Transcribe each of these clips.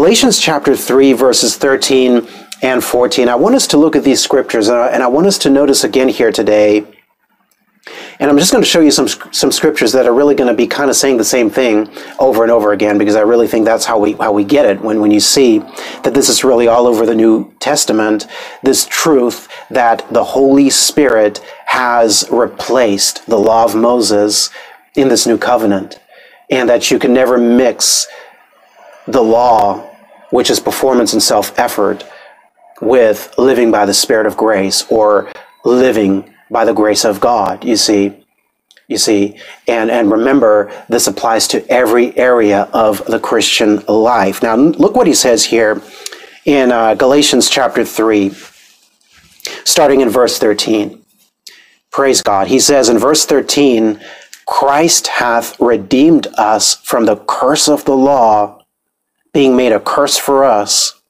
Galatians chapter 3, verses 13 and 14. I want us to look at these scriptures, and I want us to notice again here today. And I'm just going to show you some some scriptures that are really going to be kind of saying the same thing over and over again, because I really think that's how we how we get it when when you see that this is really all over the New Testament. This truth that the Holy Spirit has replaced the law of Moses in this new covenant, and that you can never mix the law, which is performance and self effort, with living by the Spirit of grace or living by the grace of God. You see, you see, and, and remember, this applies to every area of the Christian life. Now, look what he says here in uh, Galatians chapter 3, starting in verse 13. Praise God. He says in verse 13, Christ hath redeemed us from the curse of the law being made a curse for us.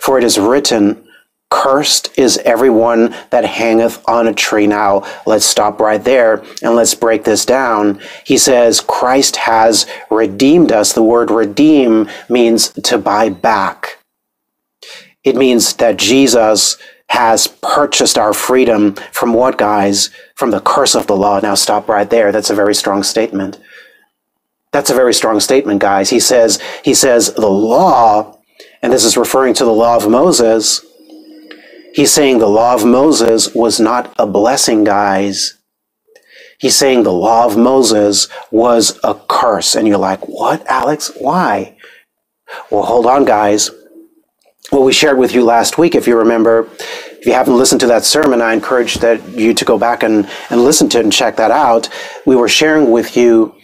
For it is written, Cursed is everyone that hangeth on a tree. Now, let's stop right there and let's break this down. He says, Christ has redeemed us. The word redeem means to buy back. It means that Jesus has purchased our freedom from what, guys? From the curse of the law. Now, stop right there. That's a very strong statement. That's a very strong statement, guys. He says, he says the law, and this is referring to the law of Moses. He's saying the law of Moses was not a blessing, guys. He's saying the law of Moses was a curse. And you're like, what, Alex? Why? Well, hold on, guys. What we shared with you last week, if you remember, if you haven't listened to that sermon, I encourage that you to go back and, and listen to it and check that out. We were sharing with you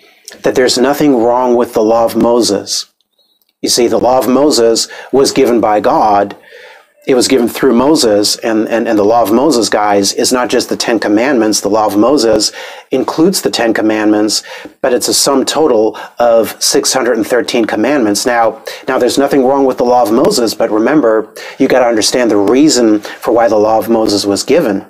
that there's nothing wrong with the law of Moses. You see, the law of Moses was given by God. It was given through Moses, and, and, and the law of Moses, guys, is not just the Ten Commandments. The law of Moses includes the Ten Commandments, but it's a sum total of 613 commandments. Now, now there's nothing wrong with the law of Moses, but remember, you got to understand the reason for why the law of Moses was given.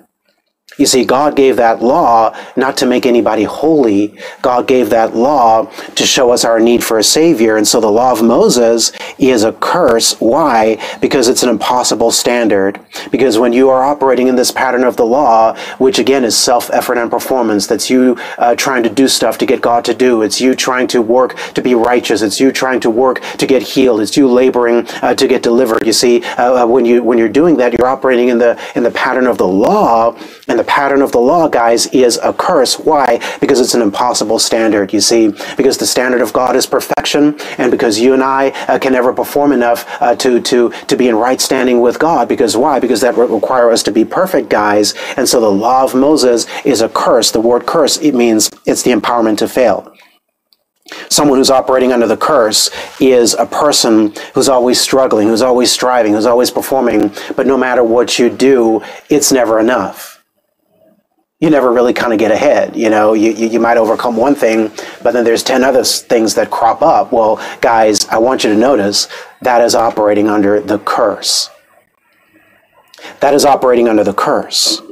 You see, God gave that law not to make anybody holy. God gave that law to show us our need for a Savior. And so the law of Moses is a curse. Why? Because it's an impossible standard. Because when you are operating in this pattern of the law, which again is self-effort and performance, that's you uh, trying to do stuff to get God to do. It's you trying to work to be righteous. It's you trying to work to get healed. It's you laboring uh, to get delivered. You see, uh, uh when you when you're doing that, you're operating in the in the pattern of the law, and the pattern of the law, guys, is a curse. Why? Because it's an impossible standard, you see, because the standard of God is perfection, and because you and I uh, can never perform enough uh, to, to, to be in right standing with God. Because why? Because that would require us to be perfect, guys. And so the law of Moses is a curse. The word curse, it means it's the empowerment to fail. Someone who's operating under the curse is a person who's always struggling, who's always striving, who's always performing, but no matter what you do, it's never enough you never really kind of get ahead. You know, you, you, you, might overcome one thing, but then there's 10 other things that crop up. Well, guys, I want you to notice that is operating under the curse. That is operating under the curse.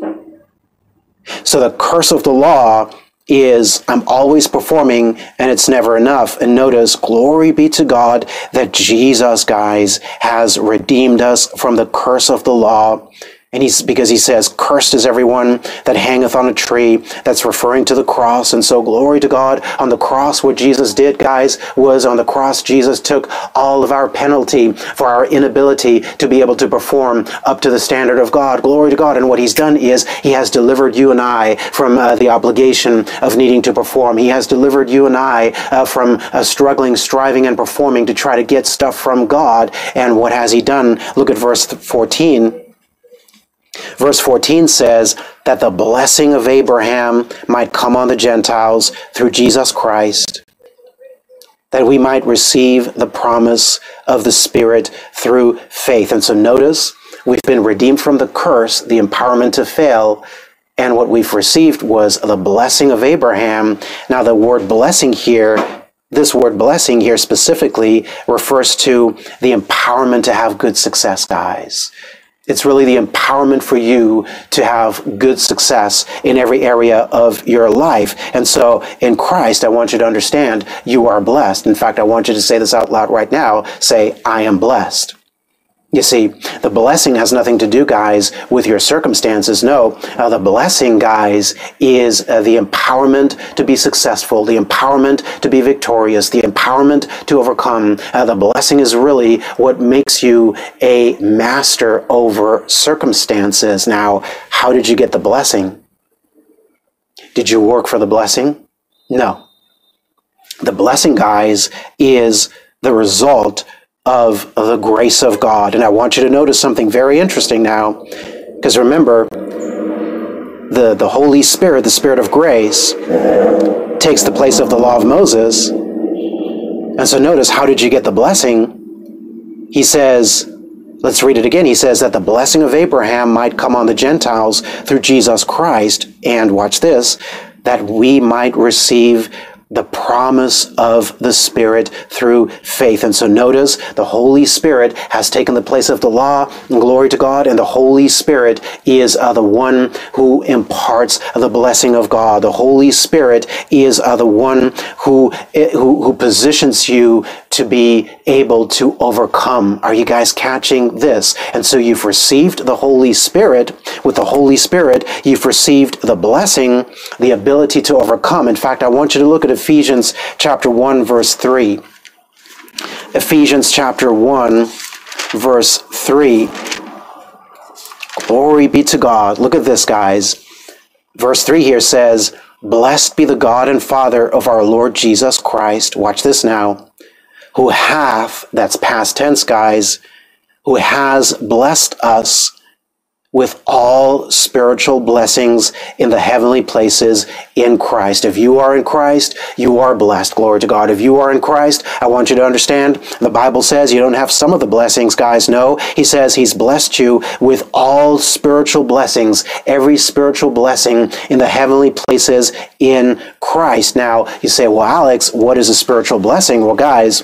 So the curse of the law is I'm always performing and it's never enough. And notice, glory be to God that Jesus, guys, has redeemed us from the curse of the law and he's because he says, Cursed is everyone that hangeth on a tree. That's referring to the cross. And so glory to God. On the cross, what Jesus did, guys, was on the cross, Jesus took all of our penalty for our inability to be able to perform up to the standard of God. Glory to God. And what he's done is he has delivered you and I from uh, the obligation of needing to perform. He has delivered you and I uh, from uh, struggling, striving, and performing to try to get stuff from God. And what has he done? Look at verse 14. Verse 14 says that the blessing of Abraham might come on the Gentiles through Jesus Christ, that we might receive the promise of the Spirit through faith. And so notice We've been redeemed from the curse, the empowerment to fail, and what we've received was the blessing of Abraham. Now, the word blessing here, this word blessing here specifically refers to the empowerment to have good success, guys. It's really the empowerment for you to have good success in every area of your life. And so in Christ, I want you to understand you are blessed. In fact, I want you to say this out loud right now. Say, I am blessed. You see, the blessing has nothing to do, guys, with your circumstances. No, uh, the blessing, guys, is uh, the empowerment to be successful, the empowerment to be victorious, the empowerment to overcome. Uh, the blessing is really what makes you a master over circumstances. Now, how did you get the blessing? Did you work for the blessing? No. The blessing, guys, is the result of the grace of God. And I want you to notice something very interesting now, because remember, the, the Holy Spirit, the Spirit of grace, takes the place of the law of Moses. And so notice, how did you get the blessing? He says, let's read it again. He says that the blessing of Abraham might come on the Gentiles through Jesus Christ, and watch this, that we might receive the promise of the Spirit through faith. And so notice the Holy Spirit has taken the place of the law, and glory to God, and the Holy Spirit is uh, the one who imparts the blessing of God. The Holy Spirit is uh, the one who, eh, who, who positions you to be able to overcome. Are you guys catching this? And so you've received the Holy Spirit. With the Holy Spirit, you've received the blessing, the ability to overcome. In fact, I want you to look at Ephesians chapter 1 verse 3. Ephesians chapter 1 verse 3. Glory be to God. Look at this, guys. Verse 3 here says, Blessed be the God and Father of our Lord Jesus Christ. Watch this now. Who hath, that's past tense, guys, who has blessed us with all spiritual blessings in the heavenly places in Christ. If you are in Christ, you are blessed. Glory to God. If you are in Christ, I want you to understand the Bible says you don't have some of the blessings, guys. No, He says He's blessed you with all spiritual blessings, every spiritual blessing in the heavenly places in Christ. Now, you say, well, Alex, what is a spiritual blessing? Well, guys,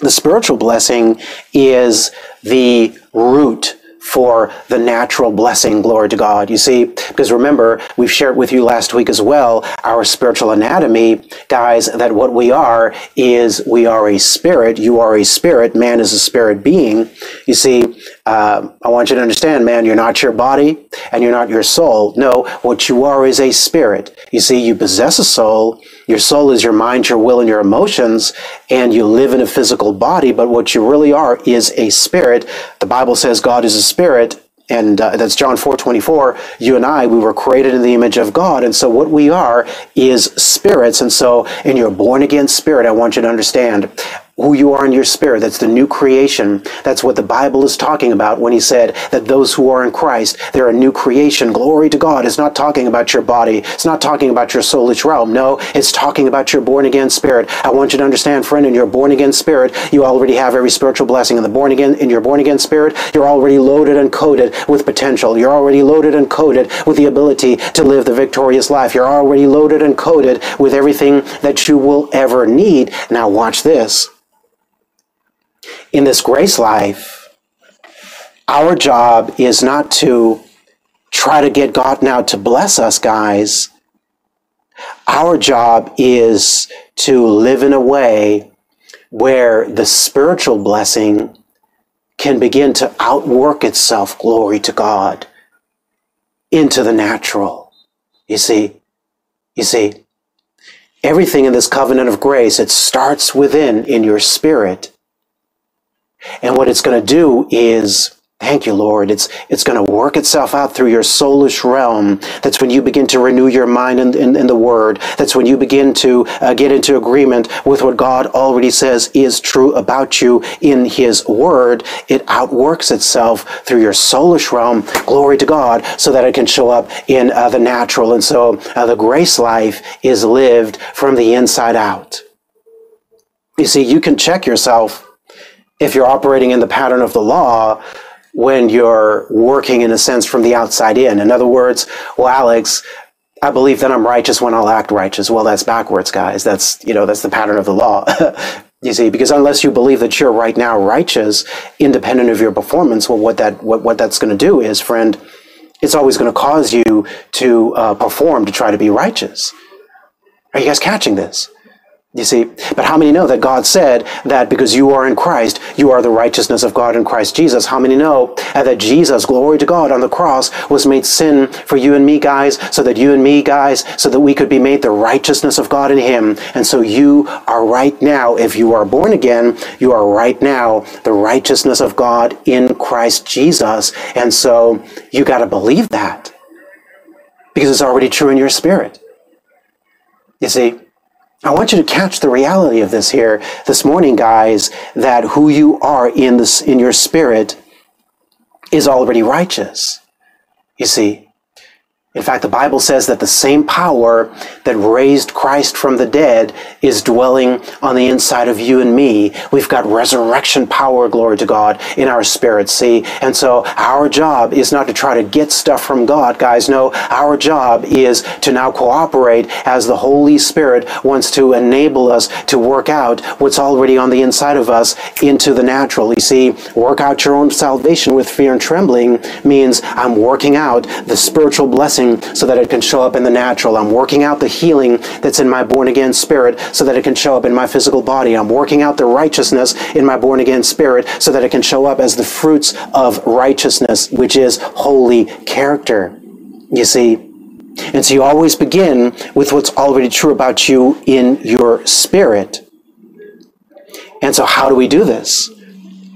the spiritual blessing is the root for the natural blessing, glory to God. You see, because remember, we've shared with you last week as well, our spiritual anatomy, guys, that what we are is we are a spirit. You are a spirit. Man is a spirit being. You see, uh, I want you to understand, man, you're not your body and you're not your soul. No, what you are is a spirit. You see, you possess a soul. Your soul is your mind, your will, and your emotions, and you live in a physical body, but what you really are is a spirit. The Bible says God is a spirit, and uh, that's John 4 24. You and I, we were created in the image of God. And so what we are is spirits. And so in your born again spirit, I want you to understand who you are in your spirit. That's the new creation. That's what the Bible is talking about when he said that those who are in Christ, they're a new creation. Glory to God. It's not talking about your body. It's not talking about your soulish realm. No, it's talking about your born again spirit. I want you to understand, friend, in your born again spirit, you already have every spiritual blessing. In the born again, in your born again spirit, you're already loaded and coated with potential. You're already loaded and coated with the ability to live the victorious life. You're already loaded and coated with everything that you will ever need. Now watch this in this grace life, our job is not to try to get God now to bless us, guys. Our job is to live in a way where the spiritual blessing can begin to outwork itself, glory to God, into the natural. You see, you see, everything in this covenant of grace, it starts within in your spirit and what it's going to do is Thank you, Lord. It's, it's going to work itself out through your soulish realm. That's when you begin to renew your mind in, in, in the Word. That's when you begin to uh, get into agreement with what God already says is true about you in His Word. It outworks itself through your soulish realm, glory to God, so that it can show up in uh, the natural. And so uh, the grace life is lived from the inside out. You see, you can check yourself if you're operating in the pattern of the law, when you're working in a sense from the outside in. In other words, well, Alex, I believe that I'm righteous when I'll act righteous. Well, that's backwards, guys. That's, you know, that's the pattern of the law. you see, because unless you believe that you're right now righteous, independent of your performance, well, what that, what, what that's going to do is, friend, it's always going to cause you to uh, perform to try to be righteous. Are you guys catching this? You see, but how many know that God said that because you are in Christ, you are the righteousness of God in Christ Jesus? How many know that Jesus, glory to God on the cross, was made sin for you and me, guys, so that you and me, guys, so that we could be made the righteousness of God in Him. And so you are right now, if you are born again, you are right now the righteousness of God in Christ Jesus. And so you got to believe that because it's already true in your spirit. You see, I want you to catch the reality of this here this morning, guys, that who you are in this in your spirit is already righteous. You see, in fact, the Bible says that the same power that raised Christ from the dead is dwelling on the inside of you and me. We've got resurrection power, glory to God, in our spirit, see? And so our job is not to try to get stuff from God, guys. No, our job is to now cooperate as the Holy Spirit wants to enable us to work out what's already on the inside of us into the natural. You see, work out your own salvation with fear and trembling means I'm working out the spiritual blessing so that it can show up in the natural. I'm working out the healing that's in my born again spirit so that it can show up in my physical body. I'm working out the righteousness in my born again spirit so that it can show up as the fruits of righteousness, which is holy character. You see, and so you always begin with what's already true about you in your spirit. And so, how do we do this?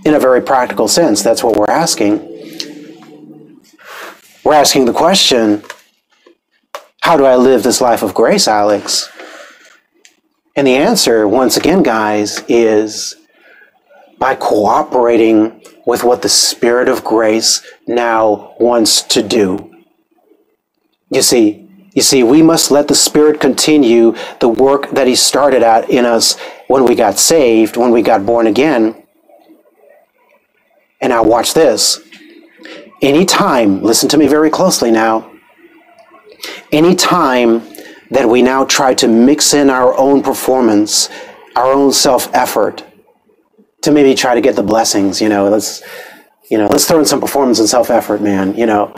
In a very practical sense, that's what we're asking. We're asking the question how do I live this life of grace, Alex? And the answer, once again, guys, is by cooperating with what the Spirit of grace now wants to do. You see, you see, we must let the Spirit continue the work that He started at in us when we got saved, when we got born again. And now watch this. Anytime, listen to me very closely now. Any time that we now try to mix in our own performance, our own self-effort, to maybe try to get the blessings, you know, let's, you know, let's throw in some performance and self-effort, man, you know,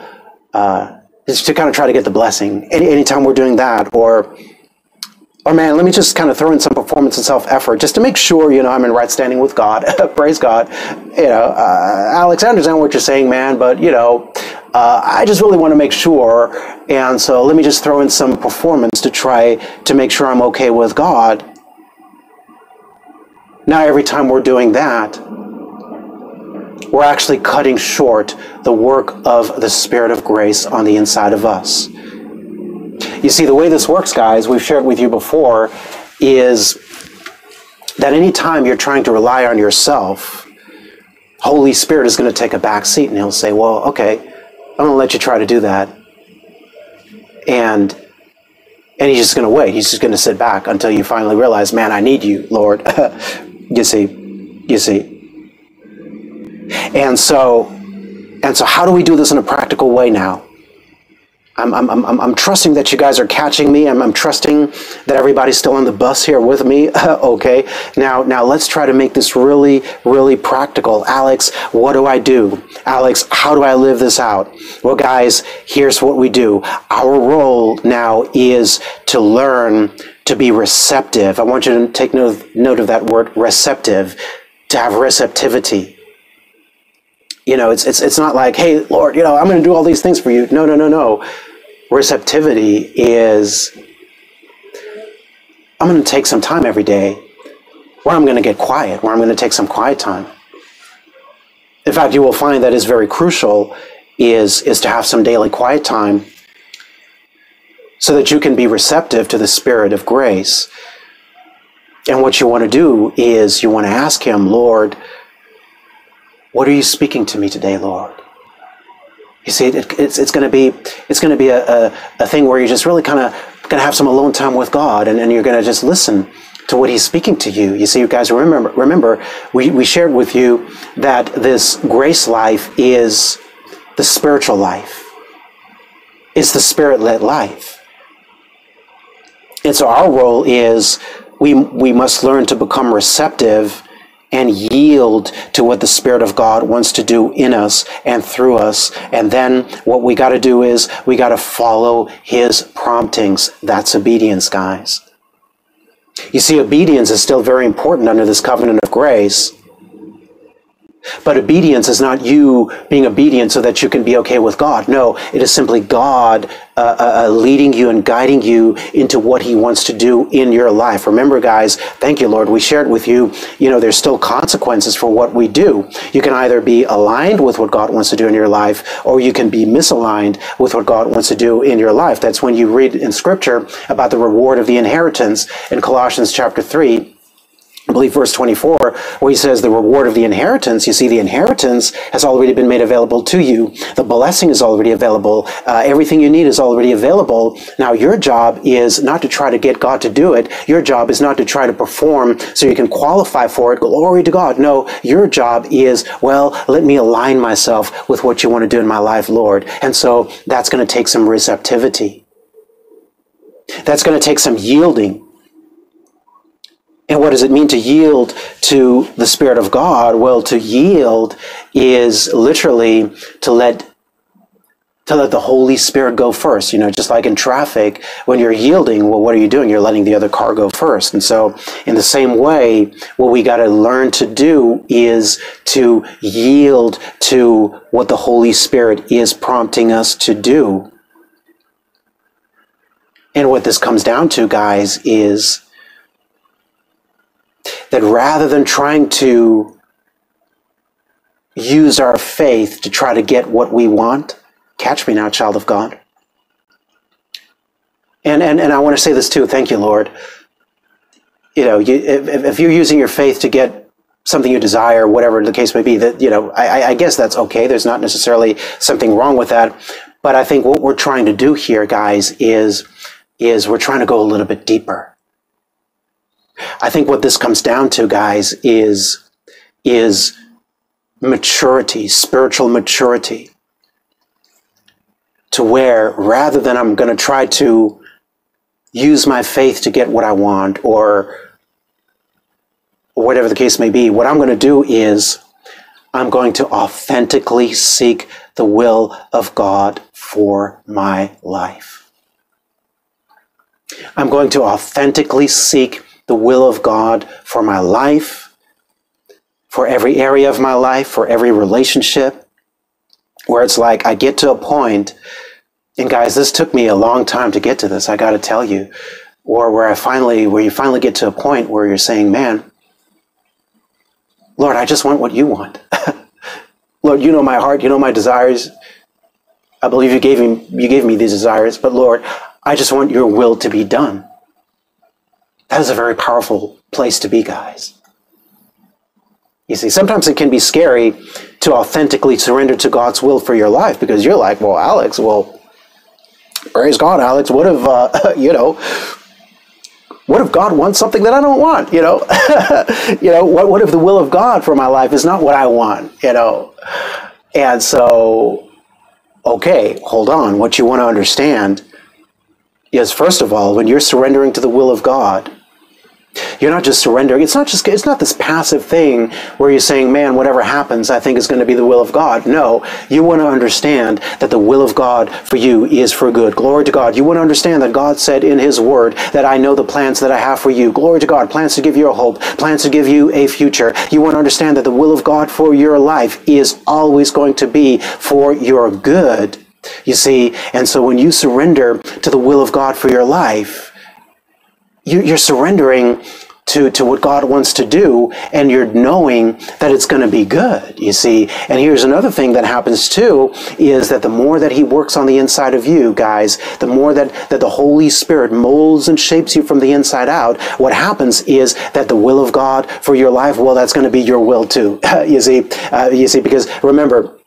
uh, just to kind of try to get the blessing. Any, anytime we're doing that, or, or man, let me just kind of throw in some performance and self-effort just to make sure, you know, I'm in right standing with God. Praise God. You know, uh, Alex, I understand what you're saying, man, but you know, uh, I just really want to make sure, and so let me just throw in some performance to try to make sure I'm okay with God. Now, every time we're doing that, we're actually cutting short the work of the Spirit of grace on the inside of us. You see, the way this works, guys, we've shared with you before, is that anytime you're trying to rely on yourself, Holy Spirit is going to take a back seat and he'll say, Well, okay, I'm to let you try to do that. And and he's just to wait. He's just to sit back until you finally realize, man, I need you, Lord. you see, you see. And so, and so, how do we do this in a practical way now? I'm, I'm, I'm, I'm trusting that you guys are catching me. I'm, I'm trusting that everybody's still on the bus here with me. okay. Now, now let's try to make this really, really practical. Alex, what do I do? Alex, how do I live this out? Well, guys, here's what we do. Our role now is to learn to be receptive. I want you to take note, note of that word receptive, to have receptivity you know, it's, it's, it's not like, hey, Lord, you know, I'm going to do all these things for you. No, no, no, no. Receptivity is, I'm going to take some time every day where I'm going to get quiet, where I'm going to take some quiet time. In fact, you will find that is very crucial is, is to have some daily quiet time so that you can be receptive to the Spirit of grace. And what you want to do is you want to ask Him, Lord, what are you speaking to me today, Lord? You see, it, it's, it's going to be it's going to be a, a, a, thing where you're just really kind of going to have some alone time with God, and, and you're going to just listen to what he's speaking to you. You see, you guys remember, remember we, we shared with you that this grace life is the spiritual life. It's the spirit-led life. And so our role is we, we must learn to become receptive and yield to what the Spirit of God wants to do in us and through us. And then what we got to do is we got to follow His promptings. That's obedience, guys. You see, obedience is still very important under this covenant of grace. But obedience is not you being obedient so that you can be okay with God. No, it is simply God uh, uh, uh, leading you and guiding you into what He wants to do in your life. Remember, guys, thank you, Lord. We shared with you, you know, there's still consequences for what we do. You can either be aligned with what God wants to do in your life, or you can be misaligned with what God wants to do in your life. That's when you read in Scripture about the reward of the inheritance in Colossians chapter 3 I believe verse 24, where he says the reward of the inheritance, you see, the inheritance has already been made available to you. The blessing is already available. Uh, everything you need is already available. Now, your job is not to try to get God to do it. Your job is not to try to perform so you can qualify for it. Glory to God. No, your job is, well, let me align myself with what you want to do in my life, Lord. And so that's going to take some receptivity. That's going to take some yielding. And what does it mean to yield to the Spirit of God? Well, to yield is literally to let to let the Holy Spirit go first. You know, just like in traffic, when you're yielding, well, what are you doing? You're letting the other car go first. And so, in the same way, what we got to learn to do is to yield to what the Holy Spirit is prompting us to do. And what this comes down to, guys, is that rather than trying to use our faith to try to get what we want, catch me now, child of God. And, and, and I want to say this too. Thank you, Lord. You know, you, if, if you're using your faith to get something you desire, whatever the case may be, that, you know, I, I guess that's okay. There's not necessarily something wrong with that. But I think what we're trying to do here, guys, is, is we're trying to go a little bit deeper I think what this comes down to, guys, is, is maturity, spiritual maturity. To where rather than I'm going to try to use my faith to get what I want or, whatever the case may be, what I'm going to do is I'm going to authentically seek the will of God for my life. I'm going to authentically seek the will of God for my life, for every area of my life, for every relationship, where it's like I get to a point, and guys, this took me a long time to get to this, I got to tell you, or where I finally, where you finally get to a point where you're saying, man, Lord, I just want what you want. Lord, you know my heart, you know my desires. I believe you gave me you gave me these desires, but Lord, I just want your will to be done. That is a very powerful place to be, guys. You see, sometimes it can be scary to authentically surrender to God's will for your life because you're like, well, Alex, well, praise God, Alex. What if, uh, you know, what if God wants something that I don't want? You know, you know, what, what if the will of God for my life is not what I want? You know, and so, okay, hold on. What you want to understand is, first of all, when you're surrendering to the will of God, you're not just surrendering. It's not just it's not this passive thing where you're saying, "Man, whatever happens, I think is going to be the will of God." No, you want to understand that the will of God for you is for good. Glory to God. You want to understand that God said in his word that I know the plans that I have for you. Glory to God. Plans to give you a hope, plans to give you a future. You want to understand that the will of God for your life is always going to be for your good. You see, and so when you surrender to the will of God for your life, you're surrendering to, to what God wants to do, and you're knowing that it's going to be good, you see. And here's another thing that happens too, is that the more that He works on the inside of you, guys, the more that, that the Holy Spirit molds and shapes you from the inside out, what happens is that the will of God for your life, well, that's going to be your will too, you see. Uh, you see, because remember,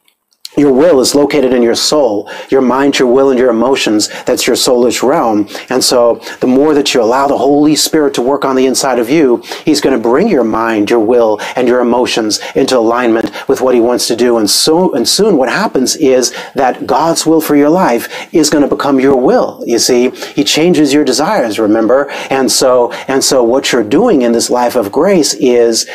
Your will is located in your soul, your mind, your will, and your emotions. That's your soulish realm. And so the more that you allow the Holy Spirit to work on the inside of you, He's going to bring your mind, your will, and your emotions into alignment with what He wants to do. And so, and soon what happens is that God's will for your life is going to become your will. You see, He changes your desires, remember? And so, and so what you're doing in this life of grace is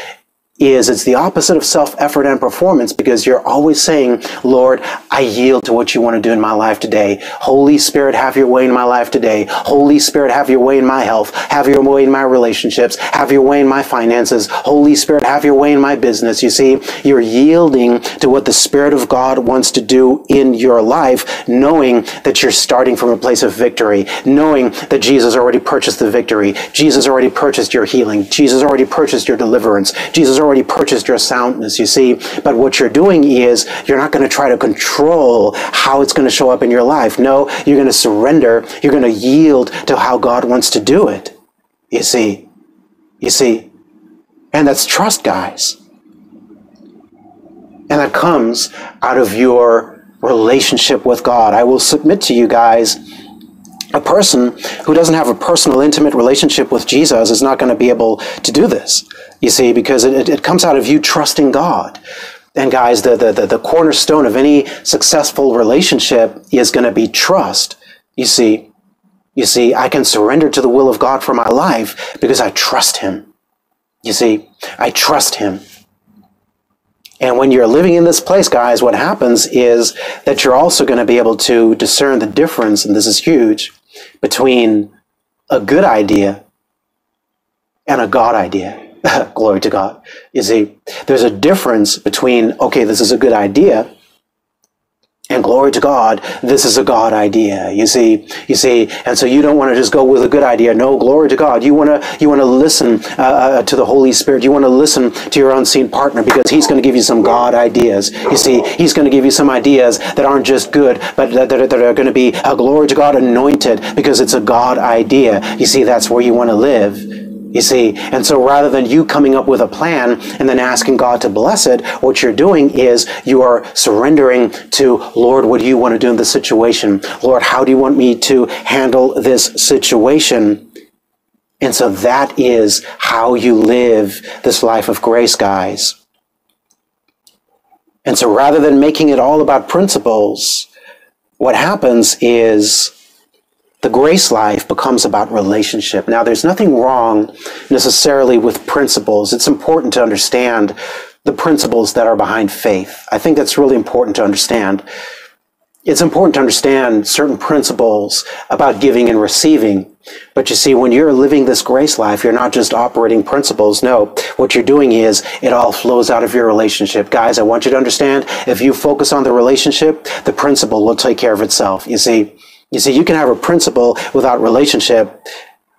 is it's the opposite of self-effort and performance because you're always saying, Lord, I yield to what you want to do in my life today. Holy Spirit, have your way in my life today. Holy Spirit, have your way in my health. Have your way in my relationships. Have your way in my finances. Holy Spirit, have your way in my business. You see, you're yielding to what the Spirit of God wants to do in your life, knowing that you're starting from a place of victory, knowing that Jesus already purchased the victory. Jesus already purchased your healing. Jesus already purchased your deliverance. Jesus already already purchased your soundness, you see. But what you're doing is you're not going to try to control how it's going to show up in your life. No, you're going to surrender. You're going to yield to how God wants to do it. You see. You see. And that's trust, guys. And that comes out of your relationship with God. I will submit to you guys a person who doesn't have a personal, intimate relationship with Jesus is not going to be able to do this. You see, because it, it comes out of you trusting God. And guys, the, the, the, the cornerstone of any successful relationship is going to be trust. You see, you see, I can surrender to the will of God for my life because I trust Him. You see, I trust Him. And when you're living in this place, guys, what happens is that you're also going to be able to discern the difference, and this is huge, between a good idea and a God idea. Glory to God. You see, there's a difference between, okay, this is a good idea, and glory to God, this is a God idea. You see, you see, and so you don't want to just go with a good idea. No, glory to God. You want to, you want to listen uh, uh, to the Holy Spirit. You want to listen to your unseen partner because He's going to give you some God ideas. You see, He's going to give you some ideas that aren't just good, but that, that, that are going to be a glory to God anointed because it's a God idea. You see, that's where you want to live. You see, and so rather than you coming up with a plan and then asking God to bless it, what you're doing is you are surrendering to, Lord, what do you want to do in this situation? Lord, how do you want me to handle this situation? And so that is how you live this life of grace, guys. And so rather than making it all about principles, what happens is the grace life becomes about relationship. Now, there's nothing wrong necessarily with principles. It's important to understand the principles that are behind faith. I think that's really important to understand. It's important to understand certain principles about giving and receiving. But you see, when you're living this grace life, you're not just operating principles. No, what you're doing is it all flows out of your relationship. Guys, I want you to understand if you focus on the relationship, the principle will take care of itself. You see, you see, you can have a principle without relationship.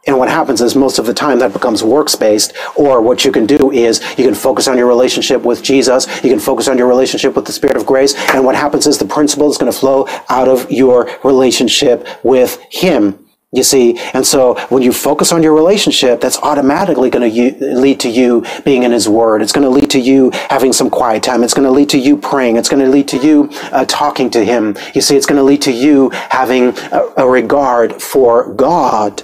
And what happens is most of the time that becomes works based, or what you can do is you can focus on your relationship with Jesus, you can focus on your relationship with the Spirit of grace, and what happens is the principle is going to flow out of your relationship with Him. You see, and so when you focus on your relationship, that's automatically going to lead to you being in His Word. It's going to lead to you having some quiet time. It's going to lead to you praying. It's going to lead to you uh, talking to Him. You see, it's going to lead to you having a, a regard for God.